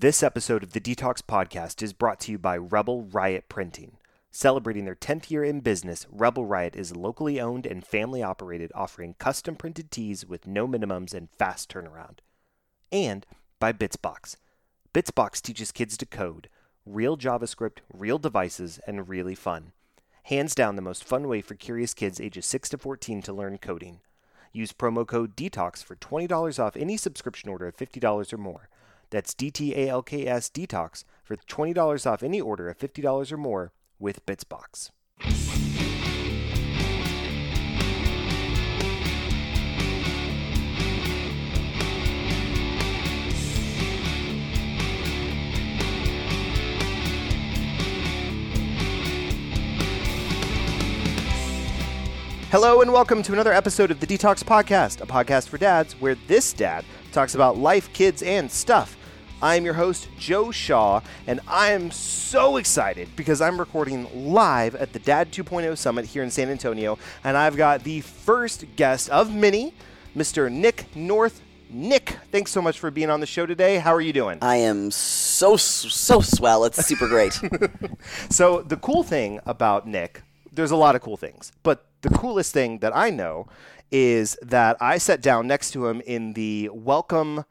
This episode of the DTALKS Podcast is brought to you by Rebel Riot Printing. Celebrating their 10th year in business, Rebel Riot is locally owned and family operated, offering custom printed tees with no minimums and fast turnaround. And by Bitsbox. Bitsbox teaches kids to code, real JavaScript, real devices, and really fun. Hands down, the most fun way for curious kids ages 6 to 14 to learn coding. Use promo code DETOX for $20 off any subscription order of $50 or more. That's DTALKS Detox for $20 off any order of $50 or more with Bitsbox. Hello and welcome to another episode of the DTALKS Podcast, a podcast for dads where this dad talks about life, kids, and stuff. I'm your host, Joe Shaw, and I am so excited because I'm recording live at the Dad 2.0 Summit here in San Antonio, and I've got the first guest of many, Mr. Nick North. Nick, thanks so much for being on the show today. How are you doing? I am so so swell. It's super great. So, the cool thing about Nick, there's a lot of cool things, but the coolest thing that I know is that I sat down next to him in the welcome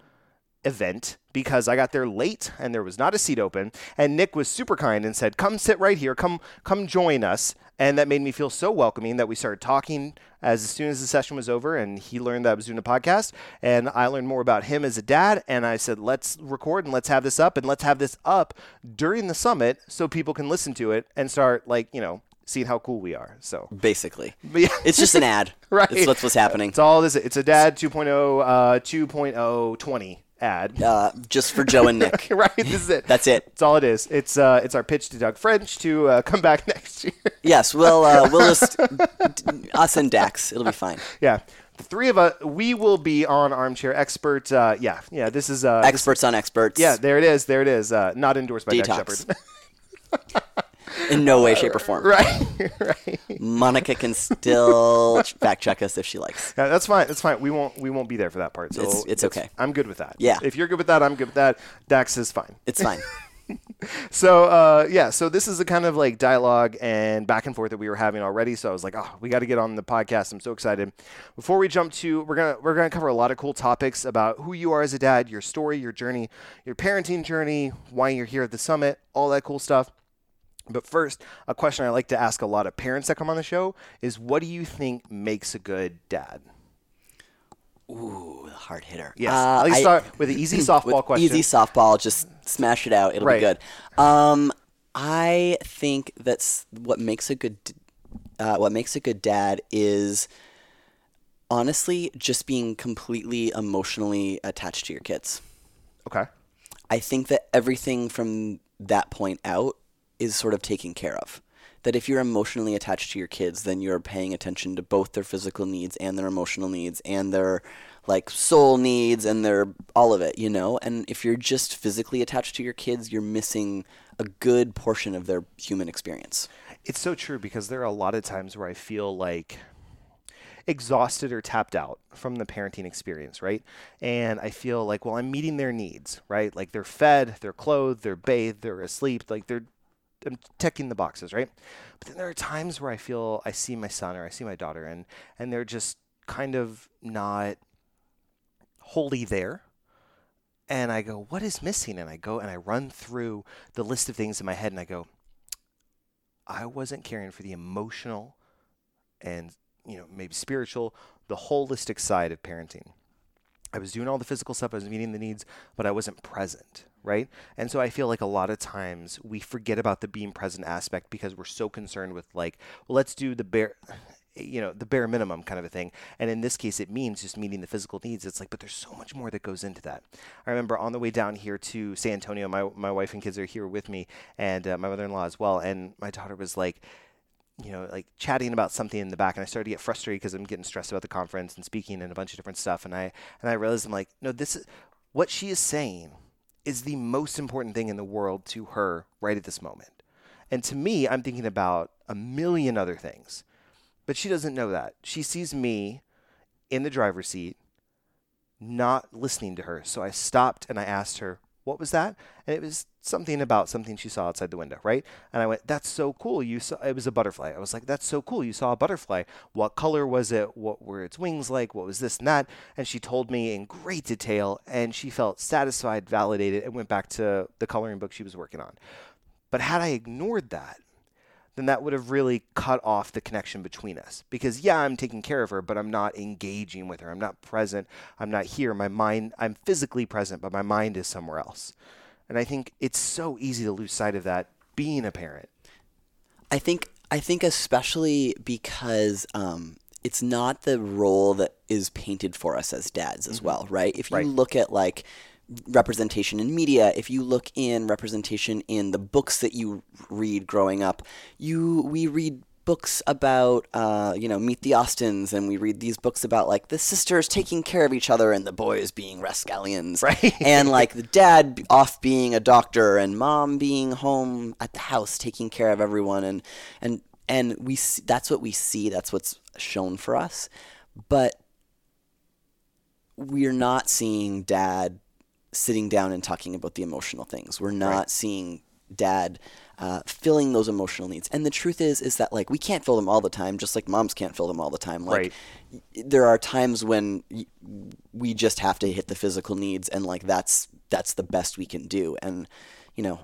event because I got there late and there was not a seat open. And Nick was super kind and said come sit right here. Come come join us. And that made me feel so welcoming that we started talking as soon as the session was over and he learned that I was doing a podcast. And I learned more about him as a dad. And I said let's record and let's have this up and let's have this up during the summit so people can listen to it and start like you know seeing how cool we are. So Basically, yeah. It's just an ad. Right. It's what's what's happening. it's all this it's a dad 2.0 uh 2.0 20 ad Uh, just for Joe and Nick. right this is it That's it. That's all it is. It's uh, it's our pitch to Doug French to uh, come back next year. Yes. Well, uh, we'll just us and Dax. It'll be fine. yeah, the three of us, we will be on Armchair Expert. Uh, yeah, yeah. This is uh, this- Experts on experts. yeah, there it is. There it is. Uh, not endorsed by Dax Shepard. In no way, shape, or form. right, right. Monica can still fact check us if she likes. Yeah, that's fine. That's fine. We won't we won't be there for that part. So It's- it's okay. I'm good with that. Yeah. If you're good with that, I'm good with that. Dax is fine. It's fine. So uh, yeah, so this is the kind of like dialogue and back and forth that we were having already. So I was like, oh, we got to get on the podcast. I'm so excited. Before we jump to, we're gonna we're gonna cover a lot of cool topics about who you are as a dad, your story, your journey, your parenting journey, why you're here at the summit, all that cool stuff. But first, a question I like to ask a lot of parents that come on the show is, what do you think makes a good dad? Ooh, hard hitter. Yes. Uh, Let's start with an easy softball question. Easy softball. Just smash it out. It'll Right. be good. Um, I think that's what makes a good uh, what makes a good dad is honestly just being completely emotionally attached to your kids. Okay. I think that everything from that point out is sort of taken care of. That if you're emotionally attached to your kids, then you're paying attention to both their physical needs and their emotional needs and their like soul needs and their all of it, you know? And if you're just physically attached to your kids, you're missing a good portion of their human experience. It's so true because there are a lot of times where I feel like exhausted or tapped out from the parenting experience, right? And I feel like, well, I'm meeting their needs, right? Like they're fed, they're clothed, they're bathed, they're asleep, like they're I'm ticking the boxes, right? But then there are times where I feel I see my son or I see my daughter and and they're just kind of not wholly there. And I go, what is missing? And I go and I run through the list of things in my head and I go, I wasn't caring for the emotional and you know maybe spiritual, the holistic side of parenting. I was doing all the physical stuff, I was meeting the needs, but I wasn't present, right? And so I feel like a lot of times we forget about the being present aspect because we're so concerned with like, well, let's do the bare you know, the bare minimum kind of a thing. And in this case, it means just meeting the physical needs. It's like, but there's so much more that goes into that. I remember on the way down here to San Antonio, my, my wife and kids are here with me, and uh, my mother in law as well. And my daughter was like, you know, like chatting about something in the back, and I started to get frustrated because I'm getting stressed about the conference and speaking and a bunch of different stuff. And I and I realized I'm like, no, this is what she is saying is the most important thing in the world to her right at this moment. And to me, I'm thinking about a million other things, but she doesn't know that. She sees me in the driver's seat, not listening to her. So I stopped and I asked her, what was that? And it was something about something she saw outside the window, right? And I went, that's so cool. You saw it was a butterfly. I was like, that's so cool. You saw a butterfly. What color was it? What were its wings like? What was this and that? And she told me in great detail, and she felt satisfied, validated, and went back to the coloring book she was working on. But had I ignored that, then that would have really cut off the connection between us. Because yeah, I'm taking care of her, but I'm not engaging with her. I'm not present. I'm not here. My mind, I'm physically present, but my mind is somewhere else. And I think it's so easy to lose sight of that being a parent. I think I think especially because um, it's not the role that is painted for us as dads as well, right? If you Right. look at like representation in media, if you look in representation in the books that you read growing up, you we read books about uh, you know meet the austins and we read these books about like the sisters taking care of each other and the boys being rascallions. Right. and like the dad off being a doctor and mom being home at the house taking care of everyone. And and and we see, that's what we see. That's what's shown for us. But we're not seeing dad sitting down and talking about the emotional things. We're not Right. seeing dad uh, filling those emotional needs and the truth is is that like we can't fill them all the time just like moms can't fill them all the time like Right. there are times when y- we just have to hit the physical needs and like that's that's the best we can do and you know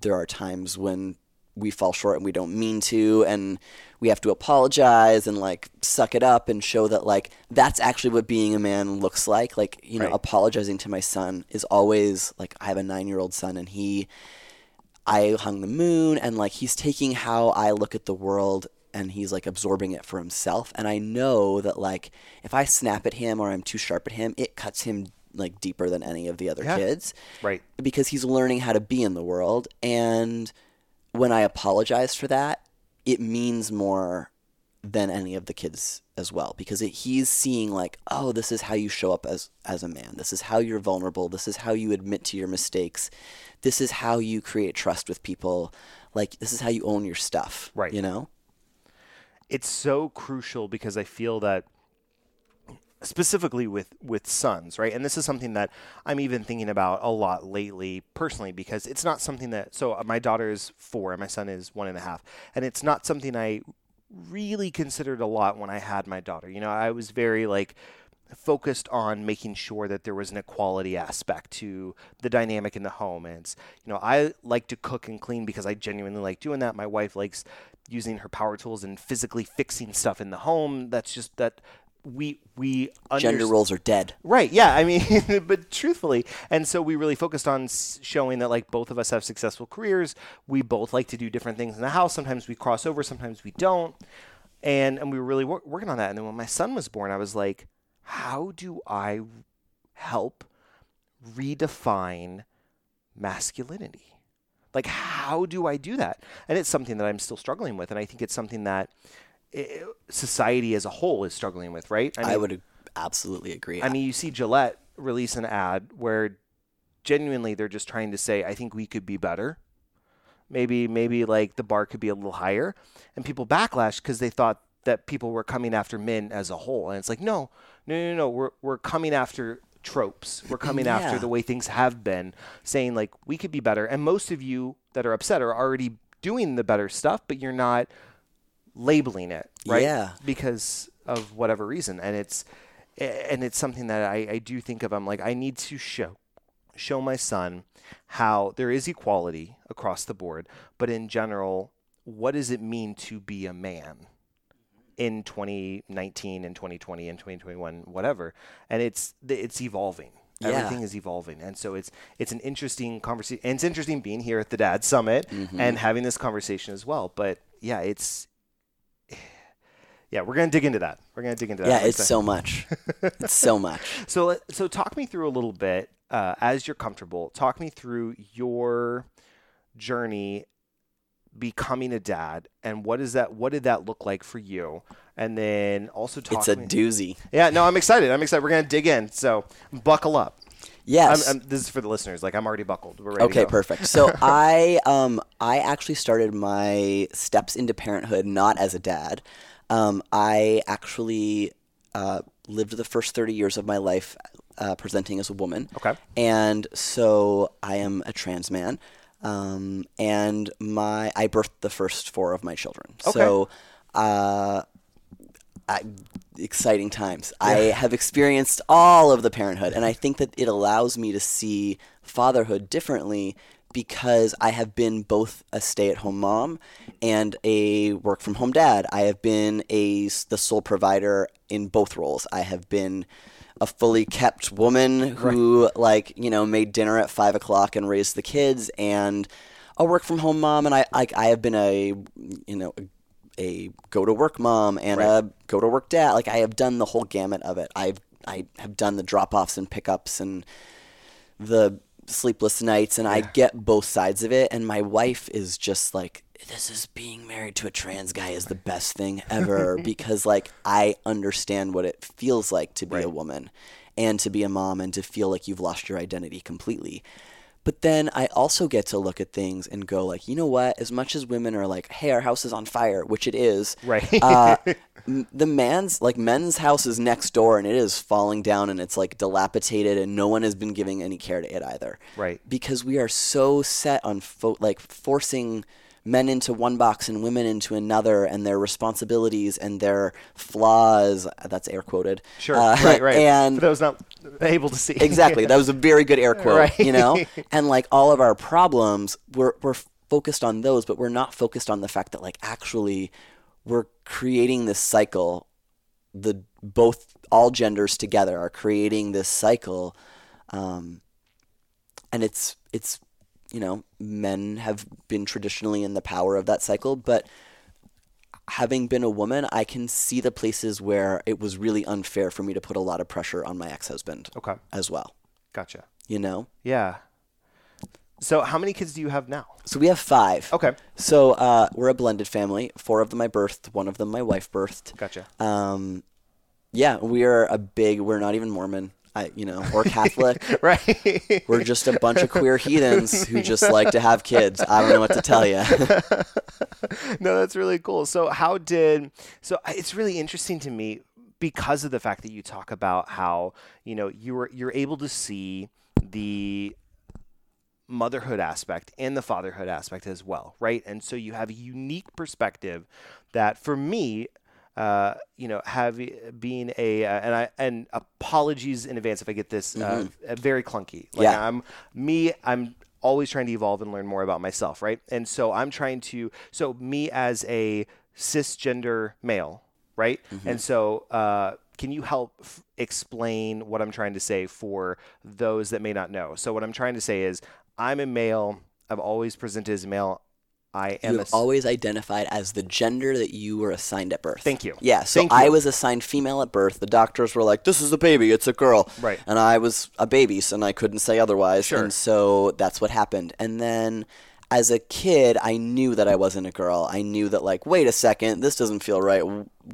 there are times when we fall short and we don't mean to and we have to apologize and like suck it up and show that like that's actually what being a man looks like like you know Right. apologizing to my son is always like I have a 9-year-old son and he I hung the moon and like he's taking how I look at the world and he's like absorbing it for himself and I know that like if I snap at him or I'm too sharp at him it cuts him like deeper than any of the other Yeah. kids Right. because he's learning how to be in the world and when I apologize for that it means more than any of the kids as well because it, he's seeing like oh this is how you show up as as a man. This is how you're vulnerable. This is how you admit to your mistakes. This is how you create trust with people. Like this is how you own your stuff Right. you know? It's so crucial because I feel that specifically with with sons, right? And this is something that I'm even thinking about a lot lately personally because it's not something that so uh, my daughter is four and my son is one and a half, and it's not something I really considered a lot when I had my daughter. You know, I was very like focused on making sure that there was an equality aspect to the dynamic in the home. And you know i like to cook and clean because i genuinely like doing that. My wife likes using her power tools and physically fixing stuff in the home. That's just that we we gender roles are dead Right. Yeah. I mean, but truthfully, and so we really focused on showing that like both of us have successful careers. We both like to do different things in the house. Sometimes we cross over. Sometimes we don't. And and we were really wor- working on that. And then when my son was born, I was like, how do I help redefine masculinity? Like, how do I do that? And it's something that I'm still struggling with. And I think it's something that society as a whole is struggling with, right? i, would absolutely agree I mean, you see Gillette release an ad where genuinely they're just trying to say, I think we could be better. Maybe, maybe like the bar could be a little higher. And people backlash because they thought that people were coming after men as a whole. And it's like, no, no, no, no. We're, we're coming after tropes. We're coming after the way things have been, saying like we could be better. And most of you that are upset are already doing the better stuff, but you're not labeling it, right? Yeah. Because of whatever reason. And it's and it's something that I, I do think of. I'm like, I need to show show my son how there is equality across the board, but in general, what does it mean to be a man in 2019 and 2020 and 2021, whatever? And it's it's evolving. Yeah. Everything is evolving, and so it's it's an interesting conversation. And it's interesting being here at the Dad Summit mm-hmm. and having this conversation as well. But yeah, it's yeah, we're gonna dig into that. We're gonna dig into that. yeah it's so much it's so much So, so talk me through a little bit uh, as you're comfortable. Talk me through your journey becoming a dad, and what is that? What did that look like for you? And then also talk. it's a me- doozy yeah, no, I'm excited. I'm excited. We're gonna dig in. So buckle up. yes I'm, I'm, this is for the listeners. Like I'm already buckled. We're ready. Okay, perfect. So I um I actually started my steps into parenthood not as a dad. Um, I actually uh, lived the first thirty years of my life uh, presenting as a woman. Okay. And so I am a trans man. Um, and my I birthed the first four of my children. Okay. So uh, I, exciting times. I have experienced all of the parenthood, and I think that it allows me to see fatherhood differently because I have been both a stay-at-home mom and a work-from-home dad. I have been a the sole provider in both roles. I have been a fully kept woman who like you know made dinner at five o'clock and raised the kids and a work from home mom. And I I, I have been a you know a, a go to work mom and a go to work dad. Like I have done the whole gamut of it. I've I have done the drop offs and pickups and the sleepless nights and I get both sides of it and my wife is just like this is being married to a trans guy is the best thing ever because like I understand what it feels like to be a woman and to be a mom and to feel like you've lost your identity completely. But then I also get to look at things and go like, you know what? As much as women are like, "Hey, our house is on fire," which it is, Right. uh, the man's like men's house is next door and it is falling down and it's like dilapidated and no one has been giving any care to it either. Right. Because we are so set on fo- like forcing men into one box and women into another and their responsibilities and their flaws. That's air quoted. Sure. Uh, right. Right. And For those not able to see. exactly. That was a very good air quote, Right. you know? And like all of our problems, we're, we're focused on those, but we're not focused on the fact that like actually we're creating this cycle. The both all genders together are creating this cycle, um, and it's it's you know men have been traditionally in the power of that cycle, but having been a woman, I can see the places where it was really unfair for me to put a lot of pressure on my ex-husband Okay. as well. Gotcha. You know, Yeah. So how many kids do you have now? so we have five. Okay. So uh, we're a blended family. Four of them I birthed. One of them my wife birthed. Gotcha. Um, yeah, we are a big. We're not even Mormon, I, you know, or Catholic. right. We're just a bunch of queer heathens who just like to have kids. I don't know what to tell you. no, that's really cool. So how did so it's really interesting to me because of the fact that you talk about how, you know, you were you're able to see the motherhood aspect and the fatherhood aspect as well, right? And so you have a unique perspective that for me uh, you know, have being a uh, and I and apologies in advance if I get this uh, uh, very clunky. Like Yeah. I'm me. I'm always trying to evolve and learn more about myself, right? And so I'm trying to. So me as a cisgender male, right? And so uh, can you help f- explain what I'm trying to say for those that may not know? So what I'm trying to say is I'm a male. I've always presented as a male. I am You've always identified as the gender that you were assigned at birth. Thank you. Yeah, so Thank I you. was assigned female at birth. The doctors were like, "This is a baby. It's a girl." Right. And I was a baby, so and I couldn't say otherwise. Sure. And so that's what happened. And then as a kid, I knew that I wasn't a girl. I knew that like, wait a second, this doesn't feel right.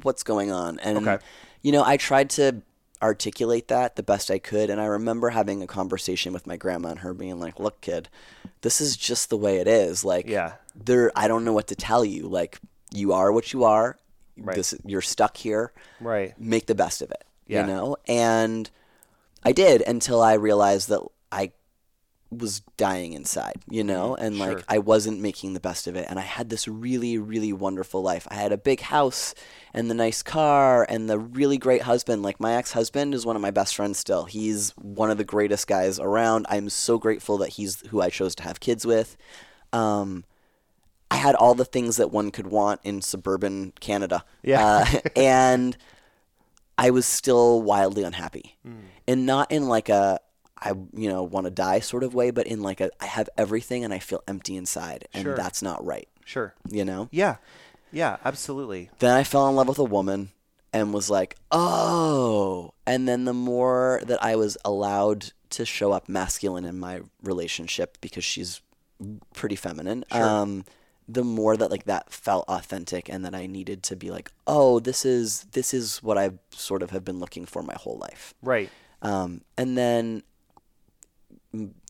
What's going on? And Okay. you know, I tried to articulate that the best I could. And I remember having a conversation with my grandma and her being like, look, kid, this is just the way it is. Like, Yeah. there, I don't know what to tell you. Like, you are what you are. Right. This, you're stuck here. right. Make the best of it. Yeah. You know? And I did until I realized that I was dying inside, you know, and like Mm-hmm. Sure. I wasn't making the best of it. And I had this really, really wonderful life. I had a big house and the nice car and the really great husband. Like my ex husband is one of my best friends still. He's one of the greatest guys around. I'm so grateful that he's who I chose to have kids with. Um, I had all the things that one could want in suburban Canada. Yeah. Uh, and I was still wildly unhappy. Hmm. And not in like a I you know want to die sort of way, but in like a I have everything and I feel empty inside and Sure. that's not right, Sure. you know? Yeah. Yeah. Absolutely. Then I fell in love with a woman and was like, "Oh." And then the more that I was allowed to show up masculine in my relationship because she's pretty feminine, um the more that like that felt authentic and that I needed to be like, "Oh, this is this is what I sort of have been looking for my whole life." Right. Um, and then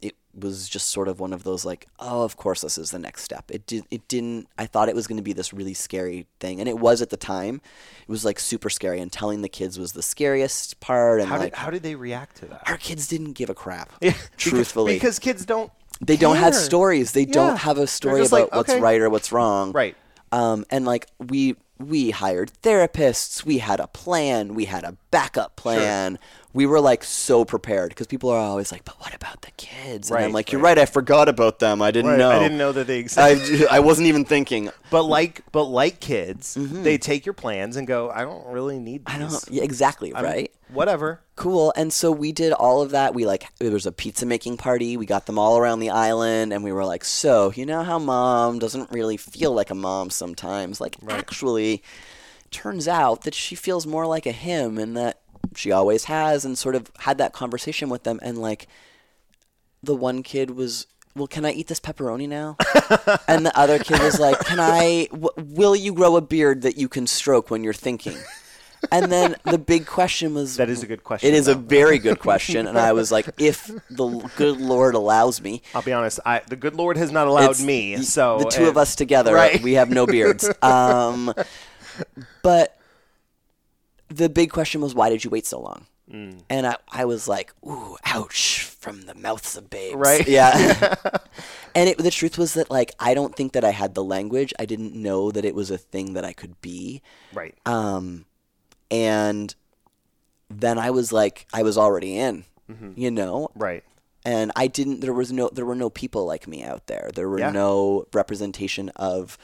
it was just sort of one of those like, oh, of course this is the next step. It did. It didn't. I thought it was going to be this really scary thing, and it was at the time. It was like super scary, and telling the kids was the scariest part. And How like, did how did they react to that? our kids didn't give a crap. Because- truthfully, because kids don't. they don't have stories. They Yeah. don't have a story about like, what's right or what's wrong. Right. Um, and like we we hired therapists. We had a plan. We had a backup plan. We were like so prepared because people are always like, "But what about the kids?" And I'm Right, like, "You're right. right. I forgot about them. I didn't Right, know. I didn't know that they existed. I, I wasn't even thinking. But like, but like kids, they take your plans and go, "I don't really need these. Mm-hmm. I don't. Yeah, exactly. I'm- right. Whatever." Cool. And so we did all of that. We like there was a pizza making party. We got them all around the island and we were like, "So, you know how mom doesn't really feel like a mom sometimes? Like actually turns out that she feels more like a him and that she always has and sort of had that conversation with them and like the one kid was well, can I eat this pepperoni now? and the other kid was like, "Can I? W- will you grow a beard that you can stroke when you're thinking?" And then the big question was, That is a good question. it is a very good question, and I was like, if the good Lord allows me, I'll be honest. I the good Lord has not allowed me. So the two of us together, right. we have no beards. Um, but the big question was, why did you wait so long? Mm. And I, I was like, ooh, ouch, from the mouths of babes. Right. Yeah. and it, the truth was that, like, I don't think that I had the language. I didn't know that it was a thing that I could be. right. Um, and then I was like, I was already in, Mm-hmm. you know? Right. and I didn't. There was no. There were no people like me out there. There were Yeah. no representation of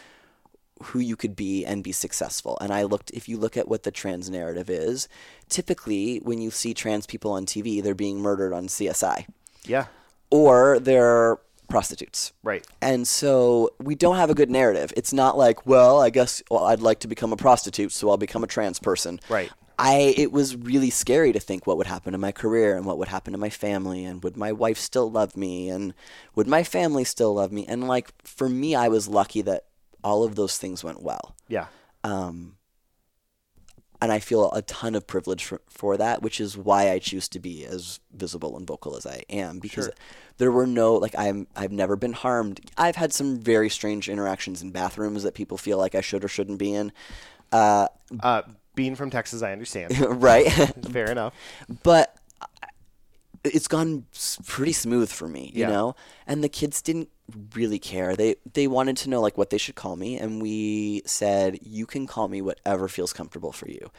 who you could be and be successful. And I looked. If you look at what the trans narrative is, typically when you see trans people on TV, they're being murdered on CSI, Yeah. or they're prostitutes. Right. And so we don't have a good narrative. It's not like, well, I guess well, I'd like to become a prostitute, so I'll become a trans person. Right. I it was really scary to think what would happen to my career and what would happen to my family and would my wife still love me and would my family still love me and like for me I was lucky that all of those things went well. Yeah. Um and I feel a ton of privilege for, for that, which is why I choose to be as visible and vocal as I am because Sure. there were no like I'm I've never been harmed. I've had some very strange interactions in bathrooms that people feel like I should or shouldn't be in. Uh, Uh, being from Texas, I understand. right? Fair enough. but it's gone pretty smooth for me, you Yeah. know. And the kids didn't really care. They they wanted to know like what they should call me, and we said you can call me whatever feels comfortable for you.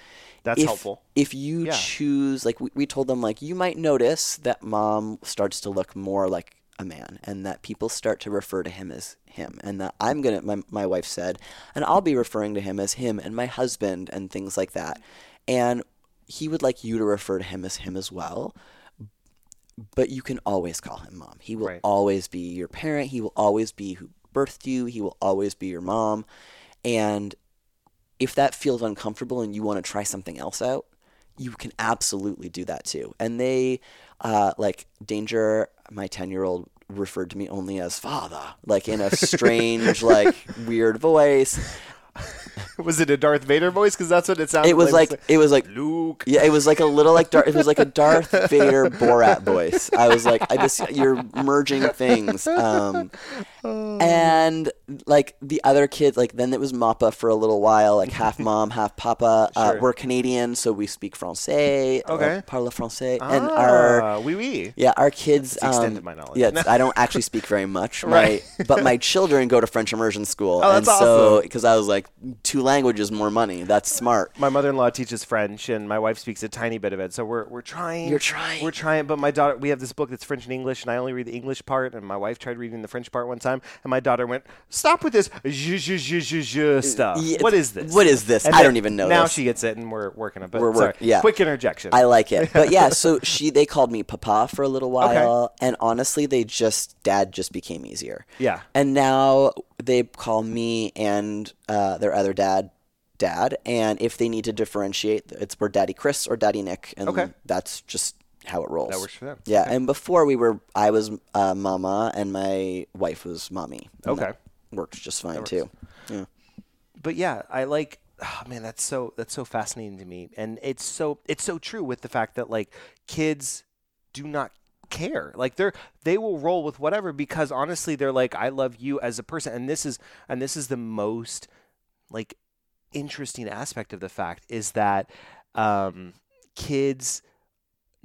That's if, helpful. If you Yeah. choose, like we, we told them, like you might notice that mom starts to look more like a man, and that people start to refer to him as him, and that I'm gonna. My my wife said, and I'll be referring to him as him and my husband and things like that, and he would like you to refer to him as him as well. But you can always call him mom. He will Right. always be your parent. He will always be who birthed you. He will always be your mom. And if that feels uncomfortable and you want to try something else out, you can absolutely do that too. And they, uh, like Danger, my 10 year old, referred to me only as father, like in a strange, like weird voice. Was it a Darth Vader voice? Because that's what it sounded. It was like, it was like, Luke. yeah, it was like a little like Darth. it was like a Darth Vader Borat voice. I was like, I just you're merging things, um, and like the other kids, like then it was Mappa for a little while, like half mom, half papa. Uh, Sure. we're Canadian, so we speak Francais. uh, Okay. parle français, and our Ah, oui, oui. yeah, our kids. um, of my knowledge. Yeah, I don't actually speak very much. Right. My, but my children go to French immersion school, Oh, and that's so because I was like, two languages, more money. That's smart. My mother-in-law teaches French, and my wife speaks a tiny bit of it. So we're we're trying. You're trying. We're trying. But my daughter, we have this book that's French and English, and I only read the English part. And my wife tried reading the French part one time, and my daughter went, "Stop with this je, je, je, je, je stuff. Yeah, what is this? what is this? And I don't even know Now this. she gets it, and we're working on it. But We're work- yeah. quick interjection. I like it. But yeah, so she they called me Papa for a little while and honestly they just dad just became easier. Yeah. And now they call me and uh, their other dad dad and if they need to differentiate it's for daddy Chris or daddy Nick and Okay. that's just how it rolls. That works for them. Yeah, Okay. and before we were I was uh, mama and my wife was mommy. Okay. Worked just fine too. Yeah. but yeah, I like. Oh, man, that's so that's so fascinating to me, and it's so it's so true with the fact that like kids do not care. Like they're they will roll with whatever because honestly they're like I love you as a person and this is and this is the most like interesting aspect of the fact is that um, kids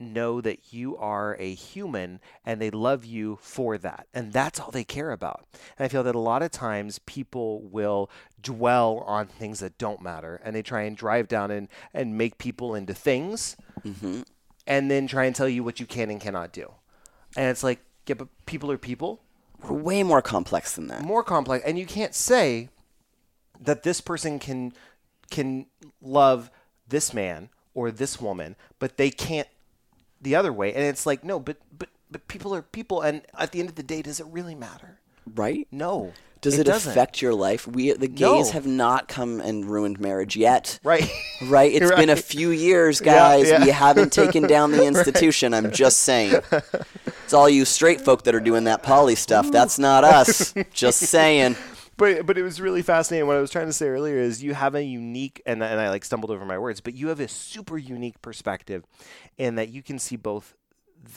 know that you are a human and they love you for that. And that's all they care about. And I feel that a lot of times people will dwell on things that don't matter and they try and drive down and, and make people into things Mm-hmm. and then try and tell you what you can and cannot do. And it's like, yeah, but people are people, We're way more complex than that. more complex, and you can't say that this person can can love this man or this woman, but they can't the other way. And it's like, no, but but but people are people, and at the end of the day, does it really matter? Right? No. Does it, doesn't. affect your life? We the gays No. have not come and ruined marriage yet. Right. Right? It's been a few years, guys. yeah. We haven't taken down the institution. I'm just saying. It's all you straight folk that are doing that poly stuff. That's not us. just saying. but but it was really fascinating. What I was trying to say earlier is you have a unique and and I like stumbled over my words, but you have a super unique perspective, in that you can see both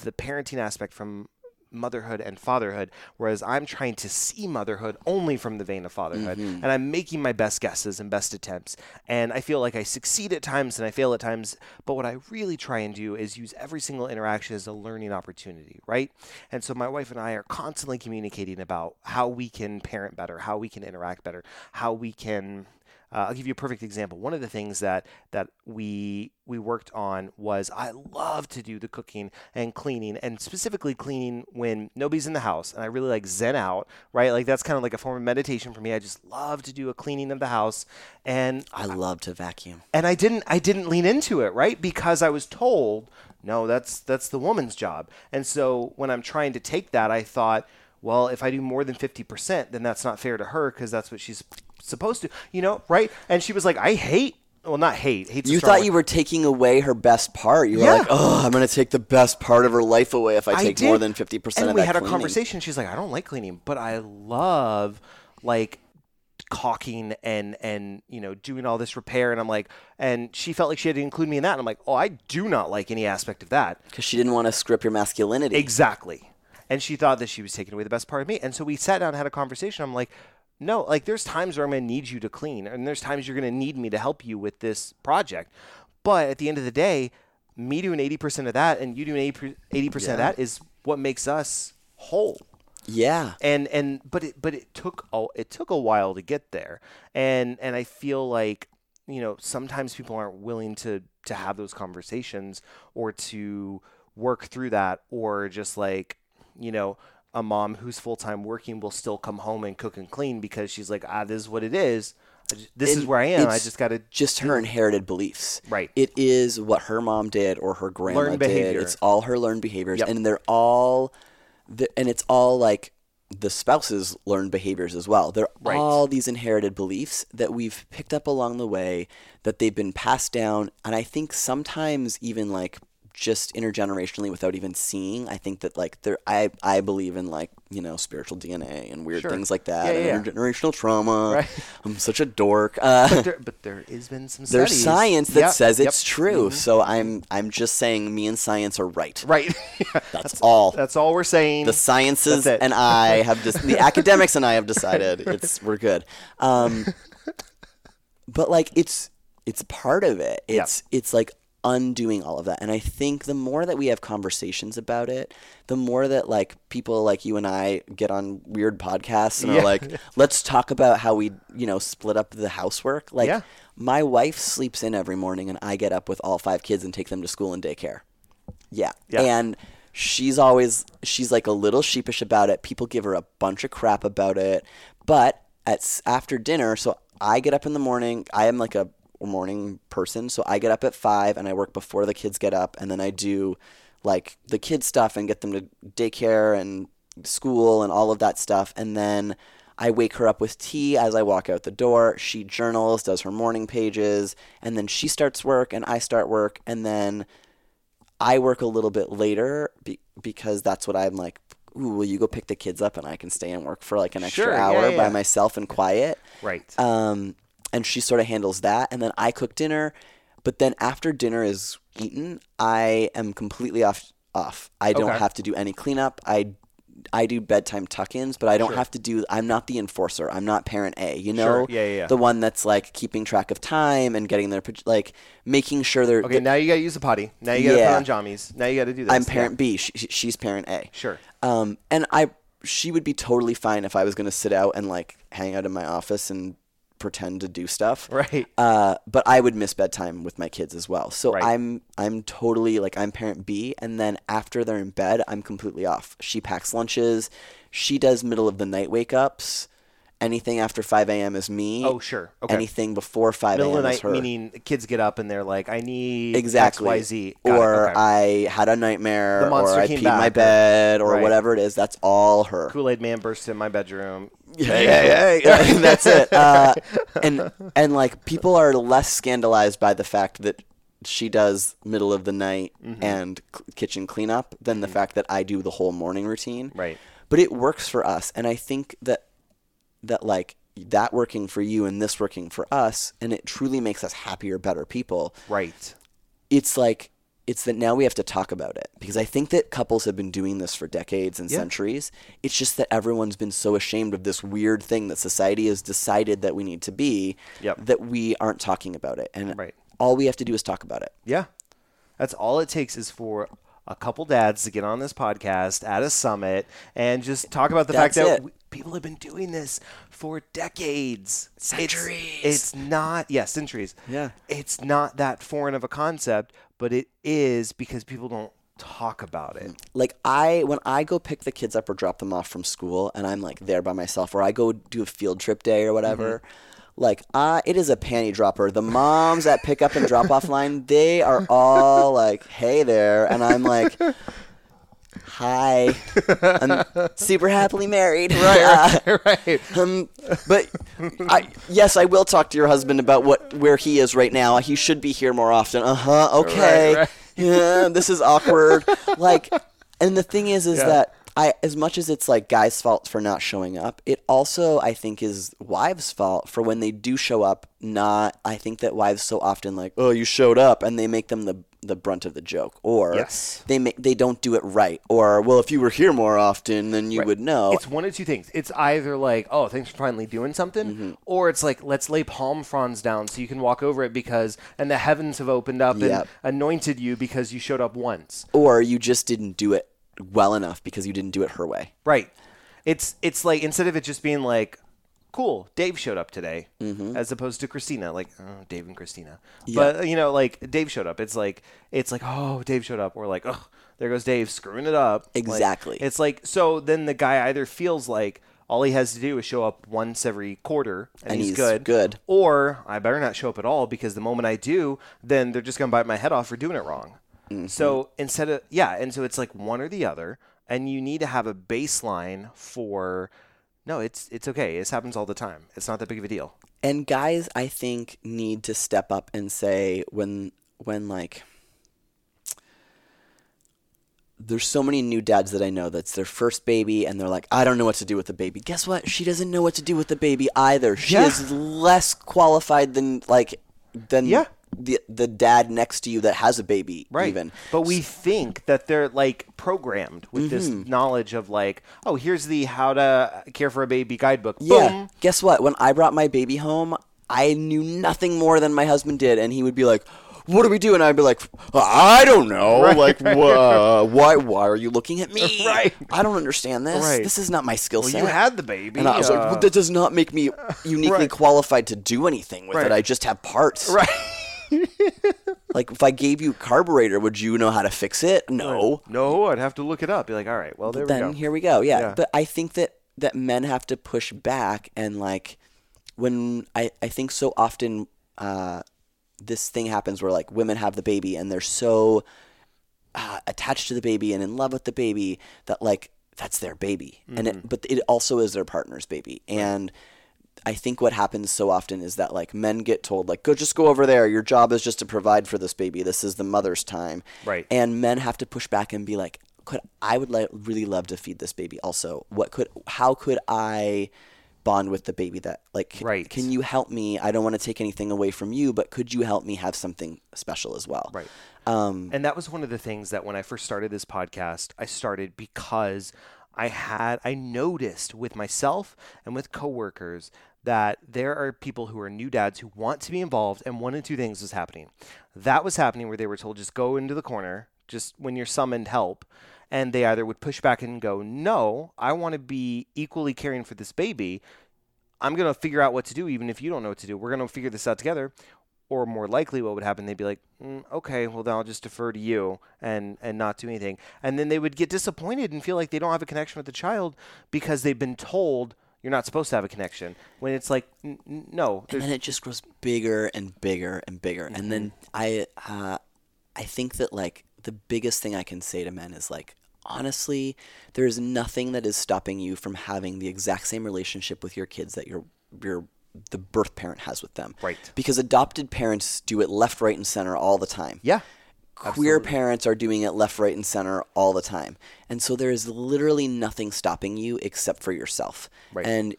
the parenting aspect from motherhood and fatherhood, whereas I'm trying to see motherhood only from the vein of fatherhood, mm-hmm. and I'm making my best guesses and best attempts, and I feel like I succeed at times and I fail at times, but what I really try and do is use every single interaction as a learning opportunity, right? And so my wife and I are constantly communicating about how we can parent better, how we can interact better, how we can uh, I'll give you a perfect example. One of the things that that we we worked on was I love to do the cooking and cleaning, and specifically cleaning when nobody's in the house, and I really like zen out, right? Like that's kind of like a form of meditation for me. I just love to do a cleaning of the house, and I love to vacuum. and I didn't I didn't lean into it, right? Because I was told, no, that's that's the woman's job. And so when I'm trying to take that, I thought, well, if I do more than 50%, then that's not fair to her because that's what she's supposed to, you know, right? And she was like, I hate well, not hate. Hate's You thought word. you were taking away her best part. You were Yeah. like, "Oh, I'm going to take the best part of her life away if I I take did. more than 50% and of we had a conversation. She's like, I don't like cleaning, but I love like caulking and and you know doing all this repair and I'm like and she felt like she had to include me in that and I'm like oh I do not like any aspect of that Because she didn't want to script your masculinity. Exactly. And she thought that she was taking away the best part of me. And so we sat down and had a conversation. I'm like, no, like there's times where I'm going to need you to clean, and there's times you're going to need me to help you with this project. But at the end of the day, me doing 80% of that and you doing 80% 80% of that is what makes us whole yeah. and and but it but it took a, it took a while to get there and and I feel like you know sometimes people aren't willing to to have those conversations or to work through that or just like you know a mom who's full-time working will still come home and cook and clean because she's like ah this is what it is I ju- this is where I am I just got to Just her inherited beliefs. Right. It is what her mom did or her grandma Learned did. It's all her learned behaviors. Yep. And they're all, the, and it's all like the spouse's learned behaviors as well. They're Right. all these inherited beliefs that we've picked up along the way, that they've been passed down. And I think sometimes even like just intergenerationally without even seeing. I think that like there, I I believe in like you know spiritual DNA and weird Sure. things like that, Yeah, and yeah, yeah. intergenerational trauma. Right. I'm such a dork. Uh, but there, but there has been some there's science that Yep, says yep. it's true. So I'm I'm just saying me and science are right. right That's all. that's all we're saying the sciences and I have just the academics and I have decided it's we're good. Um, but like it's it's part of it. Yeah. It's it's like undoing all of that. And I think the more that we have conversations about it, the more that like people like you and I get on weird podcasts and Yeah. are like, let's talk about how we, you know, split up the housework. Like Yeah. my wife sleeps in every morning and I get up with all five kids and take them to school and daycare. Yeah. Yeah. And she's always she's like a little sheepish about it. People give her a bunch of crap about it. But at after dinner, so I get up in the morning. I am like a morning person, so I get up at 5 and I work before the kids get up and then I do like the kids stuff and get them to daycare and school and all of that stuff and then I wake her up with tea as I walk out the door. She journals, does her morning pages, and then she starts work and I start work and then I work a little bit later be- because that's what I'm like. Ooh, will you go pick the kids up and I can stay and work for like an extra Sure, yeah, hour yeah. by myself and quiet? right Um, and she sort of handles that, and then I cook dinner. But then after dinner is eaten, I am completely off off. I don't Okay. have to do any cleanup. I I do bedtime tuck-ins, but I don't have to do. I'm not the enforcer. I'm not parent A. You know, Sure. Yeah, yeah, yeah. the one that's like keeping track of time and getting their like making sure they're. Okay, now you gotta use the potty. Now you gotta Yeah. put on jammies. Now you gotta do this. I'm Yeah. parent B. She, she- she's parent A. Sure. Um, and I, she would be totally fine if I was going to sit out and like hang out in my office and pretend to do stuff. Right. Uh, but I would miss bedtime with my kids as well. So Right. I'm, I'm totally like I'm parent B, and then after they're in bed, I'm completely off. She packs lunches. She does middle of the night wake ups. Anything after 5 a.m. is me. Oh, sure. Okay. Anything before 5 Middle a.m. is her. meaning kids get up and they're like, I need Exactly. X, Y, Z. Got or okay. I had a nightmare, or I peed my back, bed, or Right. whatever it is. That's all her. Kool Aid Man burst in my bedroom. Hey, hey, hey. That's it. Uh, and and like people are less scandalized by the fact that she does middle of the night Mm-hmm. and c- kitchen cleanup than the fact that I do the whole morning routine. Right. But it works for us, and I think that that like that working for you and this working for us, and it truly makes us happier, better people Right. it's like it's that now we have to talk about it because I think that couples have been doing this for decades and Yeah. centuries. It's just that everyone's been so ashamed of this weird thing that society has decided that we need to be Yep. that we aren't talking about it. And Right. all we have to do is talk about it. Yeah. That's all it takes is for a couple dads to get on this podcast at a summit and just talk about the fact that we, people have been doing this for decades. Centuries. It's, not, yeah, centuries. Yeah. It's not that foreign of a concept, but it is because people don't talk about it. Like I when I go pick the kids up or drop them off from school and I'm like there by myself or I go do a field trip day or whatever. Like uh, it is a panty dropper. The moms at pick up and drop off line, they are all like, "Hey there," and I'm like, "Hi, I'm super happily married." Right, right. um, but I, yes, I will talk to your husband about what where he is right now. He should be here more often. Uh huh. Okay. right. Yeah, this is awkward. like, and the thing is, is Yeah. that I, as much as it's like guys' fault for not showing up, it also I think is wives' fault for when they do show up. Not, I think that wives so often like, oh, you showed up, and they make them the the brunt of the joke, or Yes. they make they don't do it right, or well, if you were here more often, then you would know. It's one of two things. It's either like, oh, thanks for finally doing something, Mm-hmm. or it's like, let's lay palm fronds down so you can walk over it because, and the heavens have opened up Yep. and anointed you because you showed up once. or you just didn't do it well enough because you didn't do it her way. Right. It's it's like instead of it just being like, cool, Dave showed up today, Mm-hmm. as opposed to Christina, like oh, Dave and Christina. Yeah. But you know, like Dave showed up. It's like it's like oh, Dave showed up, or like oh, there goes Dave screwing it up. Like, Exactly. it's like so then the guy either feels like. All he has to do is show up once every quarter, and, And he's, he's good. good. Or I better not show up at all because the moment I do, then they're just gonna bite my head off for doing it wrong. Mm-hmm. So instead of yeah, and so it's like one or the other, and you need to have a baseline for. No, it's it's okay. This happens all the time. It's not that big of a deal. And guys, I think need to step up and say when when like there's so many new dads that I know that's their first baby and they're like, I don't know what to do with the baby. Guess what? She doesn't know what to do with the baby either. She Yeah. is less qualified than like than Yeah. The the dad next to you that has a baby Right. even. But we think that they're like programmed with this Mm-hmm. knowledge of like, oh, here's the how to care for a baby guidebook. Yeah. Boom. Guess what? When I brought my baby home, I knew nothing more than my husband did, and he would be like, "What do we do?" And I'd be like, "I don't know. Like, wha- why? Why are you looking at me? Right. I don't understand this. Right. This is not my skill Well, set." you had the baby. and I was like, uh, well, "That does not make me uniquely Right. qualified to do anything with Right. it. I just have parts. right. Like, if I gave you a carburetor, would you know how to fix it? No. No, I'd have to look it up. Be like, all right, well, there then we go. here we go. Yeah. Yeah. But I think that that men have to push back and like when I I think so often uh, this thing happens where like women have the baby and they're so uh, attached to the baby and in love with the baby that like that's their baby and Mm-hmm. it but it also is their partner's baby and I think what happens so often is that like men get told like go just go over there your job is just to provide for this baby this is the mother's time Right. and men have to push back and be like could I would like really love to feed this baby also what could how could I bond with the baby that like Right. can you help me I don't want to take anything away from you but could you help me have something special as well Right. Um, And that was one of the things that when I first started this podcast, I started because I had I noticed with myself and with coworkers that there are people who are new dads who want to be involved and one of two things was happening. That was happening where they were told just go into the corner, just when you're summoned help, and they either would push back and go, "No, I want to be equally caring for this baby. I'm going to figure out what to do even if you don't know what to do. We're going to figure this out together." or more likely what would happen they'd be like mm, okay well then i'll just defer to you and and not do anything and then they would get disappointed and feel like they don't have a connection with the child because they've been told you're not supposed to have a connection when it's like n- n- no and then it just grows bigger and bigger and bigger. And then I, uh, I think that like the biggest thing I can say to men is like, honestly, there is nothing that is stopping you from having the exact same relationship with your kids that your your the birth parent has with them. Right. Because adopted parents do it left, right, and center all the time. yeah Queer parents are doing it left, right, and center all the time. And so there is literally nothing stopping you except for yourself. Right. And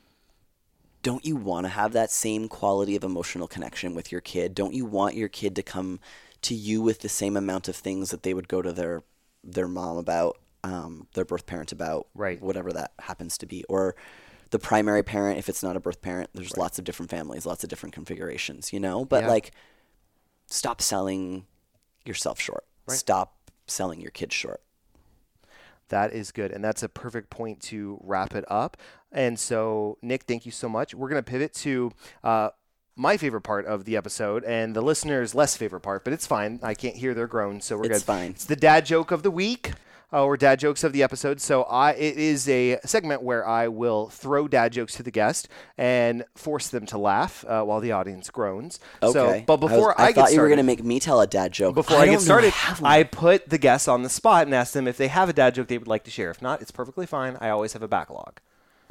don't you want to have that same quality of emotional connection with your kid? Don't you want your kid to come to you with the same amount of things that they would go to their their mom about, um, their birth parent about, Right. whatever that happens to be, or the primary parent if it's not a birth parent. There's lots of different families, lots of different configurations, you know. But Yeah. like, stop selling yourself short. Stop selling your kids short. That is good. And that's a perfect point to wrap it up. And so, Nick, thank you so much. We're going to pivot to uh, my favorite part of the episode and the listeners' less favorite part, but it's fine. I can't hear their groans, so we're It's good. fine. It's the dad joke of the week. Uh, or dad jokes of the episode. So I it is a segment where I will throw dad jokes to the guest and force them to laugh uh, while the audience groans. Okay. So, but was- before I, I, get thought you were going to make me tell a dad joke. before I, don't get started. I put the guests on the spot and asked them if they have a dad joke they would like to share. If not, it's perfectly fine. I always have a backlog.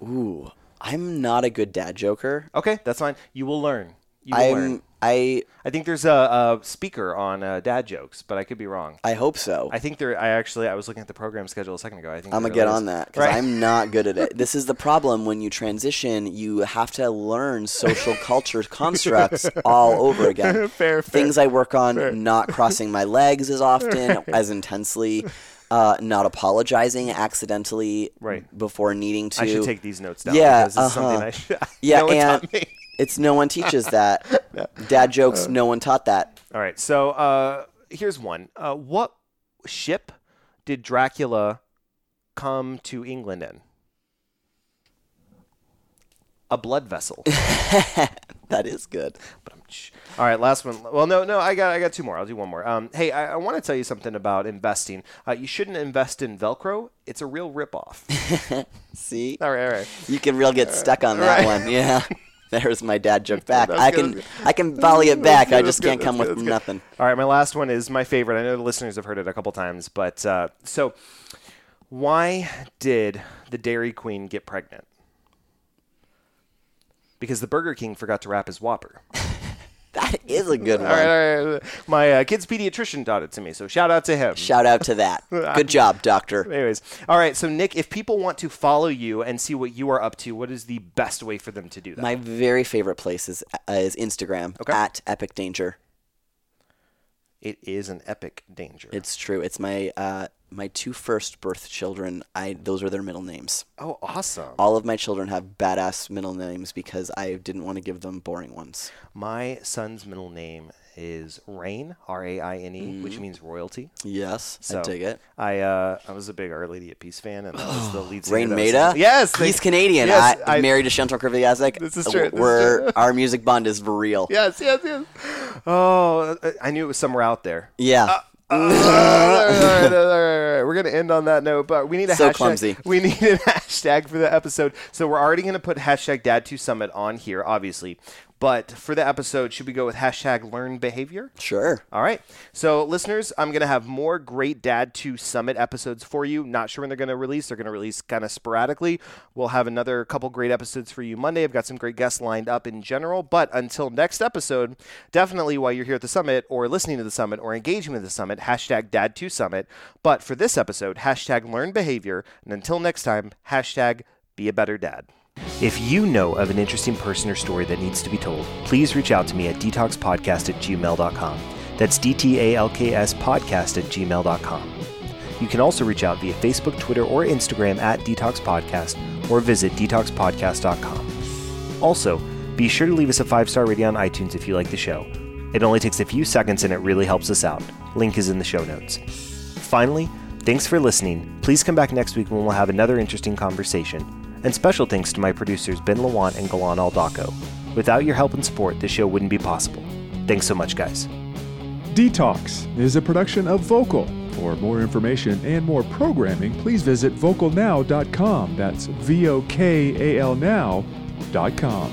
Ooh, I'm not a good dad joker. Okay, that's fine. You will learn. You will learn. I. I think there's a, a speaker on uh, dad jokes, but I could be wrong. I hope so. I think there. I actually I was looking at the program schedule a second ago. I think I'm gonna get on that because Right. I'm not good at it. This is the problem when you transition. You have to learn social culture constructs all over again. Fair, fair. Things I work on: not crossing my legs as often, as intensely, uh, not apologizing accidentally Right. before needing to. I should take these notes down. Yeah, because this is something uh-huh. I should. Yeah, and. It's no one teaches that. Dad jokes, no one taught that. All right, so uh, here's one. Uh, what ship did Dracula come to England in? A blood vessel. That is good. All right, last one. Well, no, no, I got, I got two more. I'll do one more. Um, hey, I, I want to tell you something about investing. Uh, you shouldn't invest in Velcro. It's a real ripoff. See, all right, all right. you can real get stuck on that right. one. Yeah. There's my dad joke back. I can that's I can volley it back. good, I just can't come with good, that's good. nothing. All right, my last one is my favorite. I know the listeners have heard it a couple times, but uh, so why did the Dairy Queen get pregnant? Because the Burger King forgot to wrap his Whopper. That is a good one. All right, all right. My uh, kid's pediatrician taught it to me, so shout out to him. Shout out to that. Good job, doctor. Anyways, all right. So Nick, if people want to follow you and see what you are up to, what is the best way for them to do that? My very favorite place is uh, is Instagram Okay. at Epic Danger. it is an epic danger. It's true. It's my uh, my two first birth children. I those are their middle names. oh, awesome. All of my children have badass middle names because I didn't want to give them boring ones. My son's middle name is Rain, R A I N E, which means royalty. Yes, So I dig it. I uh, I was a big Our Lady at Peace fan, and that was the lead singer. Raine Maida? Yes, He's they- Canadian. Yes, I, I- married to Chantal Kreviazuk. This is true, this is We're, true. our music bond is for real. Yes, yes, yes. Oh, I knew it was somewhere out there. Yeah. right, Uh, all right, all right, all right. We're gonna end on that note, but we need a So hashtag. clumsy. We need a hashtag for the episode. So we're already gonna put hashtag Dad to Summit on here, obviously. But for the episode, should we go with hashtag Learn Behavior? Sure. All right. So, listeners, I'm going to have more great Dad 2 Summit episodes for you. Not sure when they're going to release. They're going to release kind of sporadically. We'll have another couple great episodes for you Monday. I've got some great guests lined up in general. But until next episode, definitely while you're here at the summit or listening to the summit or engaging with the summit, hashtag Dad 2 Summit. But for this episode, hashtag Learn Behavior. And until next time, hashtag Be a Better Dad. If you know of an interesting person or story that needs to be told, please reach out to me at dtalkspodcast at gmail.com. That's DTALKS podcast at gmail.com. You can also reach out via Facebook, Twitter, or Instagram at DTALKS Podcast or visit dtalkspodcast.com. Also, be sure to leave us a five star rating on iTunes if you like the show. It only takes a few seconds and it really helps us out. Link is in the show notes. Finally, thanks for listening. Please come back next week when we'll have another interesting conversation. And special thanks to my producers Ben Lawant and Galan Aldaco. Without your help and support, this show wouldn't be possible. Thanks so much, guys. DTALKS is a production of VOKAL. For more information and more programming, please visit vokalnow.com. That's V O K A L now.com.